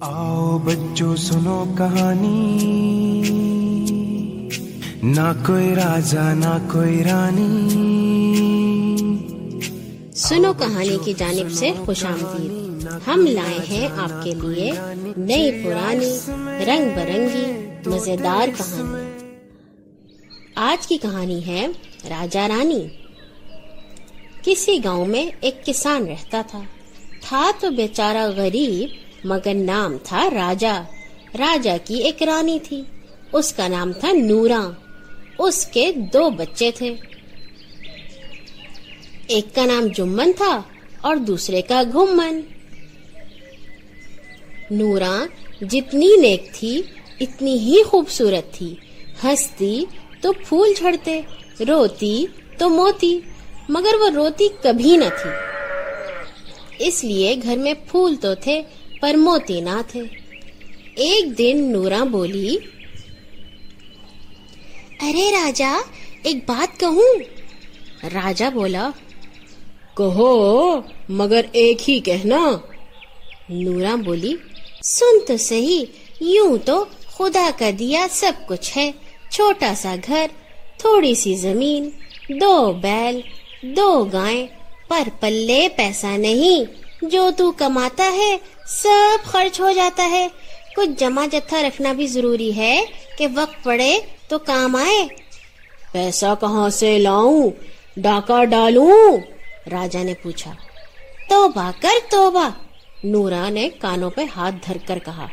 آؤ بچوں، سنو کہانی۔ نہ کوئی راجا، نہ کوئی رانی۔ سنو کہانی کی جانب سے خوش آمدید۔ ہم لائے ہیں آپ کے لیے نئی پرانی، رنگ برنگی، مزیدار کہانی۔ آج کی کہانی ہے راجا رانی۔ کسی گاؤں میں ایک کسان رہتا تھا۔ تھا تو بیچارہ غریب مگر نام تھا راجا۔ راجا کی ایک رانی تھی۔ اس کا نام تھا نورا۔ اس کے دو بچے تھے۔ ایک کا نام جمن تھا اور دوسرے کا گھمن نورا جتنی نیک تھی، اتنی ہی خوبصورت تھی۔ ہنستی تو پھول جھڑتے، روتی تو موتی، مگر وہ روتی کبھی نہ تھی۔ اس لیے گھر میں پھول تو تھے پر موتی نہ تھے۔ ایک دن نورا بولی ارے راجا ایک بات کہوں؟ راجا بولا کہو مگر ایک ہی کہنا۔ نورا بولی سن تو صحیح یوں تو خدا کا دیا سب کچھ ہے۔ چھوٹا سا گھر تھوڑی سی زمین دو بیل دو گائیں پر پلے پیسہ نہیں۔ جو تو کماتا ہے سب خرچ ہو جاتا ہے۔ کچھ جمع جتھا رکھنا بھی ضروری ہے کہ وقت پڑے تو کام آئے۔ پیسہ کہاں سے لاؤں؟ ڈاکہ ڈالوں؟ راجا نے پوچھا۔ توبہ کر توبہ۔ نورا نے کانوں پہ ہاتھ دھر کر کہا۔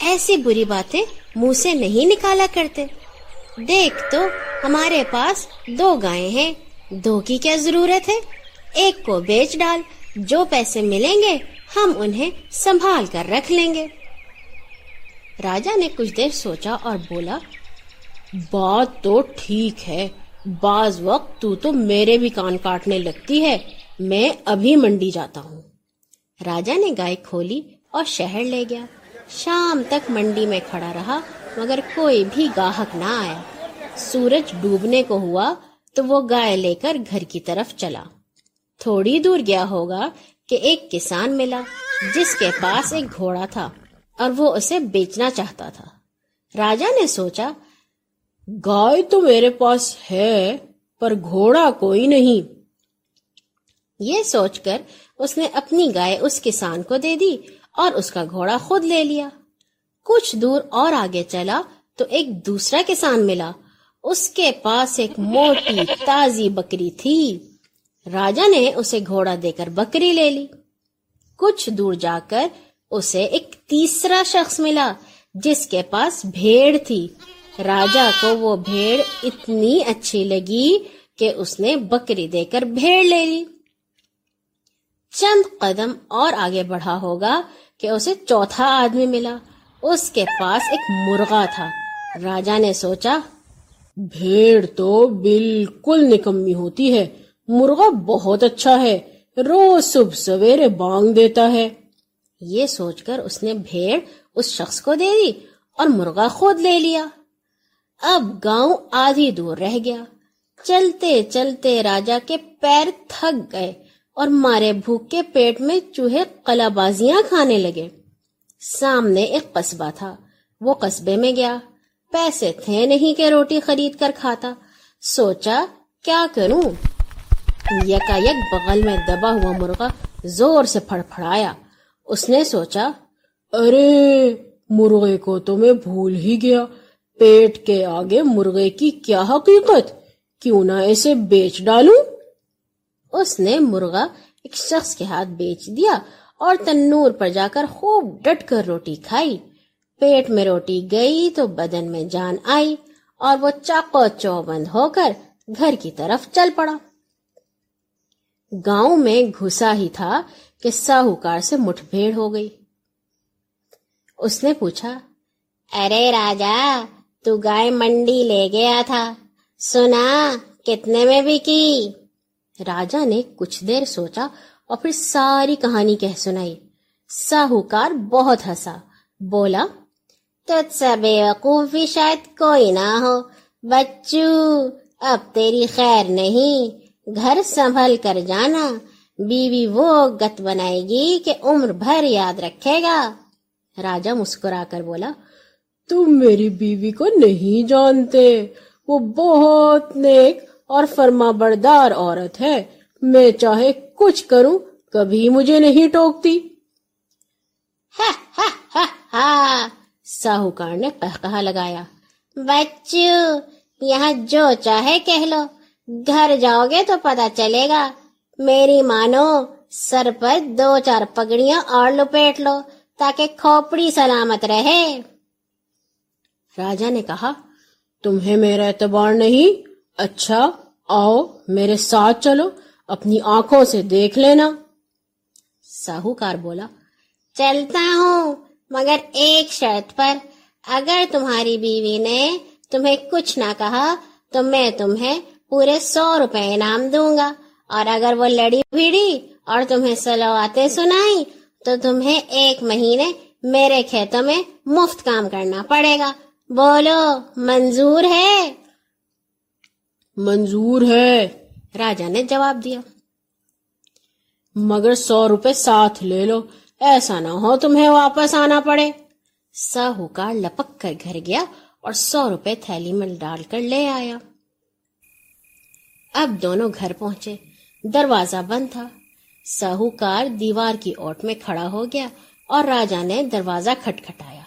ایسی بری باتیں منہ سے نہیں نکالا کرتے۔ دیکھ تو ہمارے پاس دو گائے ہیں۔ دو کی کیا ضرورت ہے؟ ایک کو بیچ ڈال جو پیسے ملیں گے، ہم انہیں سنبھال کر رکھ لیں گے۔ راجا نے کچھ دیر سوچا اور بولا، بات تو ٹھیک ہے، بعض وقت تو تو میرے بھی کان کاٹنے لگتی ہے، میں ابھی منڈی جاتا ہوں۔ راجا نے گائے کھولی اور شہر لے گیا۔ شام تک منڈی میں کھڑا رہا، مگر کوئی بھی گاہک نہ آیا۔ سورج ڈوبنے کو ہوا تو وہ گائے لے کر گھر کی طرف چلا۔ تھوڑی دور گیا ہوگا کہ ایک کسان ملا جس کے پاس ایک گھوڑا تھا اور وہ اسے بیچنا چاہتا تھا۔ راجا نے سوچا، گائے تو میرے پاس ہے، پر گھوڑا کوئی نہیں۔ یہ سوچ کر اس نے اپنی گائے اس کسان کو دے دی اور اس کا گھوڑا خود لے لیا۔ کچھ دور اور آگے چلا تو ایک دوسرا کسان ملا۔ اس کے پاس ایک موٹی تازی بکری تھی۔ راجا نے اسے گھوڑا دے کر بکری لے لی۔ کچھ دور جا کر اسے ایک تیسرا شخص ملا جس کے پاس بھیڑ تھی۔ راجا کو وہ بھیڑ اتنی اچھی لگی کہ اس نے بکری دے کر بھیڑ لے لی۔ چند قدم اور آگے بڑھا ہوگا کہ اسے چوتھا آدمی ملا۔ اس کے پاس ایک مرغا تھا۔ راجا نے سوچا، بھیڑ تو بالکل نکمی ہوتی ہے۔ مرغا بہت اچھا ہے، روز صبح سویرے بانگ دیتا ہے۔ یہ سوچ کر اس نے بھیڑ اس شخص کو دے دی اور مرغا خود لے لیا۔ اب گاؤں آدھی دور رہ گیا۔ چلتے چلتے راجا کے پیر تھک گئے اور مارے بھوک کے پیٹ میں چوہے قلا بازیاں کھانے لگے۔ سامنے ایک قصبہ تھا۔ وہ قصبے میں گیا۔ پیسے تھے نہیں کہ روٹی خرید کر کھاتا۔ سوچا، کیا کروں؟ یکا یک بغل میں دبا ہوا مرغا زور سے پھڑ پھڑایا اس نے سوچا، ارے، مرغے کو تو میں بھول ہی گیا۔ پیٹ کے آگے مرغے کی کیا حقیقت؟ کیوں نہ اسے بیچ ڈالوں؟ اس نے مرغا ایک شخص کے ہاتھ بیچ دیا اور تنور پر جا کر خوب ڈٹ کر روٹی کھائی۔ پیٹ میں روٹی گئی تو بدن میں جان آئی اور وہ چاقو چوبند ہو کر گھر کی طرف چل پڑا۔ گاؤں میں گھسا ہی تھا کہ ساہوکار سے مٹھ بھیڑ ہو گئی۔ اس نے پوچھا، ارے راجا، تو گائے منڈی لے گیا تھا۔ سنا، کتنے میں بھی کی راجا نے کچھ دیر سوچا اور پھر ساری کہانی کہہ سنائی۔ ساہوکار بہت ہنسا، بولا، تجھ سا بے وقوفی شاید کوئی نہ ہو۔ بچو اب تیری خیر نہیں۔ گھر سنبھل کر جانا، بیوی وہ گت بنائے گی کہ عمر بھر یاد رکھے گا۔ راجا مسکرا کر بولا، تم میری بیوی کو نہیں جانتے، وہ بہت نیک اور فرما بردار عورت ہے۔ میں چاہے کچھ کروں، کبھی مجھے نہیں ٹوکتی۔ ہاں ساہوکار نے کہا لگایا۔ بچو یہاں جو چاہے کہہ لو۔ گھر جاؤ گے تو پتا چلے گا۔ میری مانو سر پر دو چار پگڑیاں اور لپیٹ لو تاکہ کھوپڑی سلامت رہے۔ راجا نے کہا تمہیں میرا اعتبار نہیں؟ اچھا آؤ میرے ساتھ چلو اپنی آنکھوں سے دیکھ لینا۔ ساہوکار بولا چلتا ہوں مگر ایک شرط پر اگر تمہاری بیوی نے تمہیں کچھ نہ کہا تو میں تمہیں پورے سو روپے انعام دوں گا۔ اور اگر وہ لڑی بھیڑی اور تمہیں سلواتیں سنائی تو تمہیں ایک مہینے میرے کھیتوں میں مفت کام کرنا پڑے گا۔ بولو منظور ہے؟ منظور ہے۔ راجا نے جواب دیا۔ مگر سو روپے ساتھ لے لو ایسا نہ ہو تمہیں واپس آنا پڑے۔ ساہوکار لپک کر گھر گیا اور سو روپے تھیلی میں ڈال کر لے آیا۔ اب دونوں گھر پہنچے۔ دروازہ بند تھا۔ ساہوکار دیوار کی اوٹ میں کھڑا ہو گیا اور راجا نے دروازہ کھٹکھٹایا۔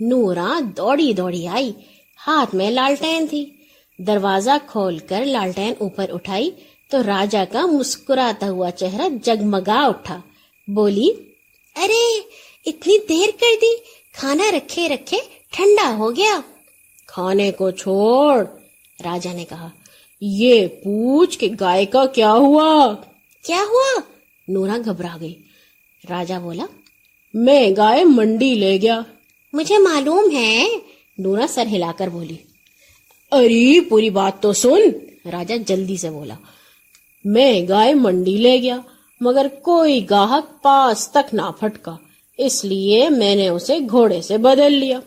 نورا دوڑی دوڑی آئی۔ ہاتھ میں لالٹین تھی۔ دروازہ کھول کر لالٹین اوپر اٹھائی تو راجا کا مسکراتا ہوا چہرہ جگمگا اٹھا۔ بولی، ارے، اتنی دیر کر دی۔ کھانا رکھے رکھے ٹھنڈا ہو گیا۔ کھانے کو چھوڑ، راجا نے کہا۔ یہ پوچھ کہ گائے کا کیا ہوا؟ کیا ہوا؟ نورا گھبرا گئی۔ راجا بولا میں گائے منڈی لے گیا۔ مجھے معلوم ہے نورا سر ہلا کر بولی۔ ارے پوری بات تو سن۔ راجا جلدی سے بولا۔ میں گائے منڈی لے گیا مگر کوئی گاہک پاس تک نہ پھٹکا۔ اس لیے میں نے اسے گھوڑے سے بدل لیا۔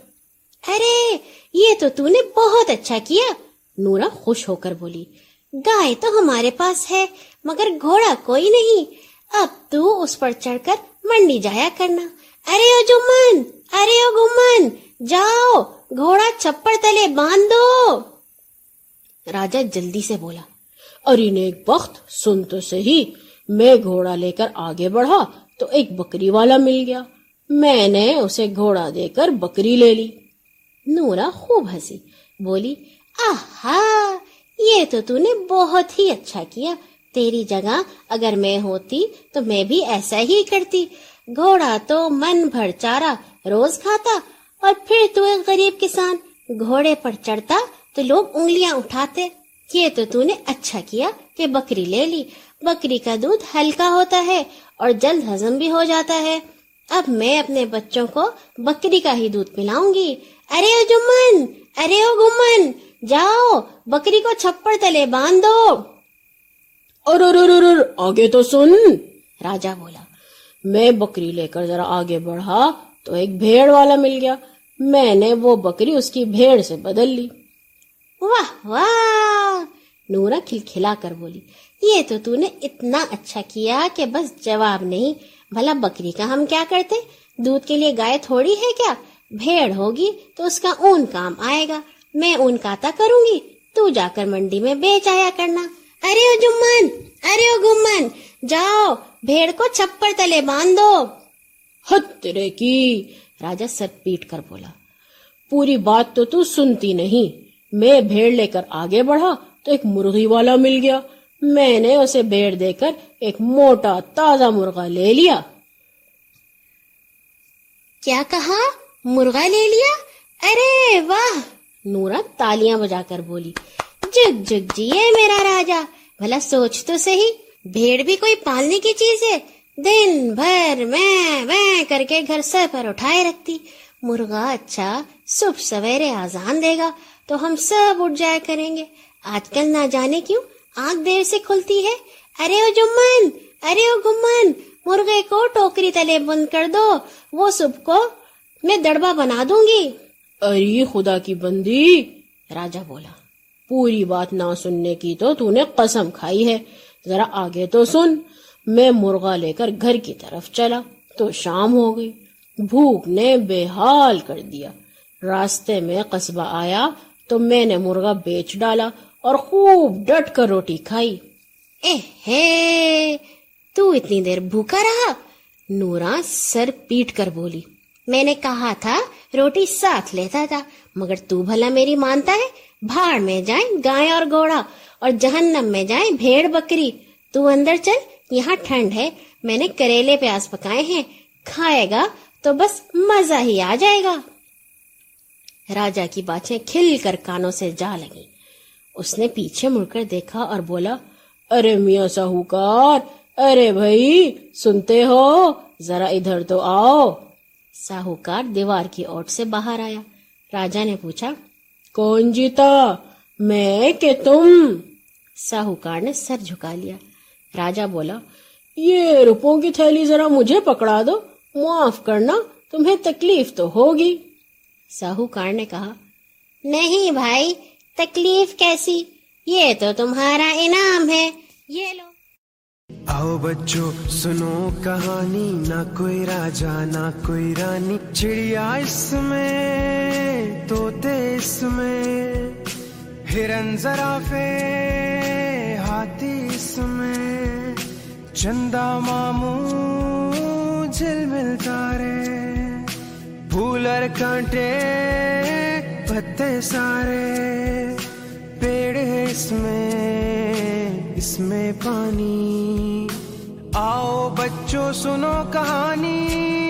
ارے یہ تو تو نے بہت اچھا کیا۔ نورا خوش ہو کر بولی، گائے تو ہمارے پاس ہے، مگر گھوڑا کوئی نہیں۔ اب تو اس پر چڑھ کر منڈی جایا کرنا۔ ارے او جمن، ارے او گمن، جاؤ، گھوڑا چھپڑ تلے باندھ دو راجا جلدی سے بولا اری نیک وقت سن تو صحیح، میں گھوڑا لے کر آگے بڑھا تو ایک بکری والا مل گیا۔ میں نے اسے گھوڑا دے کر بکری لے لی۔ نورا خوب ہنسی، بولی آہا، یہ تو تو نے بہت ہی اچھا کیا۔ تیری جگہ اگر میں ہوتی تو میں بھی ایسا ہی کرتی۔ گھوڑا تو من بھر چارا روز کھاتا اور پھر تو ایک غریب کسان۔ گھوڑے پر چڑھتا تو لوگ انگلیاں اٹھاتے۔ یہ تو تو نے اچھا کیا کہ بکری لے لی۔ بکری کا دودھ ہلکا ہوتا ہے اور جلد ہضم بھی ہو جاتا ہے۔ اب میں اپنے بچوں کو بکری کا ہی دودھ پلاؤں گی۔ ارے او جمن، ارے او گمن جاؤ، بکری کو چھپڑ تلے باندھ دو اور، آگے تو سن۔ راجا بولا، میں بکری لے کر ذرا آگے بڑھا تو ایک بھیڑ والا مل گیا۔ میں نے وہ بکری اس کی بھیڑ سے بدل لی۔ واہ واہ۔ نورا کھلکھلا کر بولی، یہ تو تو نے اتنا اچھا کیا کہ بس جواب نہیں۔ بھلا بکری کا ہم کیا کرتے؟ دودھ کے لیے گائے تھوڑی ہے کیا؟ بھیڑ ہوگی تو اس کا اون کام آئے گا۔ میں اون کاتا کروں گی۔ تو جا کر منڈی میں بیچ آیا کرنا۔ ارے او جمن، ارے او گمن، جاؤ، بھیڑ کو چھپڑ تلے باندھ دو حد تیرے کی، راجا سر پیٹ کر بولا۔ پوری بات تو تو سنتی نہیں۔ میں بھیڑ لے کر آگے بڑھا تو ایک مرغی والا مل گیا۔ میں نے اسے بھیڑ دے کر ایک موٹا تازہ مرغا لے لیا۔ کیا کہا؟ مرغا لے لیا؟ ارے، واہ! نورا تالیاں بجا کر بولی، جگ جگ جیے میرا راجا، بھلا سوچ تو صحیح، بھیڑ بھی کوئی پالنے کی چیز ہے؟ دن بھر میں میں کر کے گھر سر پر اٹھائے رکھتی، مرغا اچھا صبح سویرے آزان دے گا، تو ہم سب اٹھ جایا کریں گے۔ آج کل نہ جانے کیوں آنکھ دیر سے کھلتی ہے؟ ارے او جمن، ارے او گمن مرغے کو ٹوکری تلے بند کر دو، وہ صبح کو میں دڑبا بنا دوں گی۔ ارے خدا کی بندی۔ راجا بولا پوری بات نہ سننے کی تو تو نے قسم کھائی ہے۔ ذرا آگے تو سن۔ میں مرغا لے کر گھر کی طرف چلا تو شام ہو گئی۔ بھوک نے بے حال کر دیا۔ راستے میں قصبہ آیا تو میں نے مرغا بیچ ڈالا اور خوب ڈٹ کر روٹی کھائی۔ اے ہے تو اتنی دیر بھوکا رہا؟ نورا سر پیٹ کر بولی میں نے کہا تھا، روٹی ساتھ لیتا تھا، مگر تو بھلا میری مانتا ہے، بھاڑ میں جائیں گائے اور گھوڑا، اور جہنم میں جائیں بھیڑ بکری، تو اندر چل، یہاں ٹھنڈ ہے، میں نے کریلے پیاز پکائے ہیں، کھائے گا، تو بس مزہ ہی آ جائے گا۔ راجا کی باتیں کھل کر کانوں سے جا لگی اس نے پیچھے مڑ کر دیکھا اور بولا، ارے میاں ساہوکار، ارے بھائی، سنتے ہو، ذرا ادھر تو آؤ۔ ساہوکار دیوار کی اوٹ سے باہر آیا۔ راجا نے پوچھا کون جیتا میں کہ تم؟ ساہوکار نے سر جھکا لیا۔ راجا بولا یہ روپوں کی تھیلی ذرا مجھے پکڑا دو معاف کرنا تمہیں تکلیف تو ہوگی۔ ساہوکار نے کہا نہیں بھائی تکلیف کیسی؟ یہ تو تمہارا انعام ہے یہ لو۔ آؤ بچوں، سنو کہانی، نہ کوئی راجا، نہ کوئی رانی۔ چڑیا اس میں توتے اس میں۔ ہرن زرافے ہاتھی اس میں۔ چندا ماموں جل مل تارے۔ پھول اور کانٹے، پتے سارے۔ پیڑ اس میں۔ اس میں پانی۔ آؤ بچوں سنو کہانی۔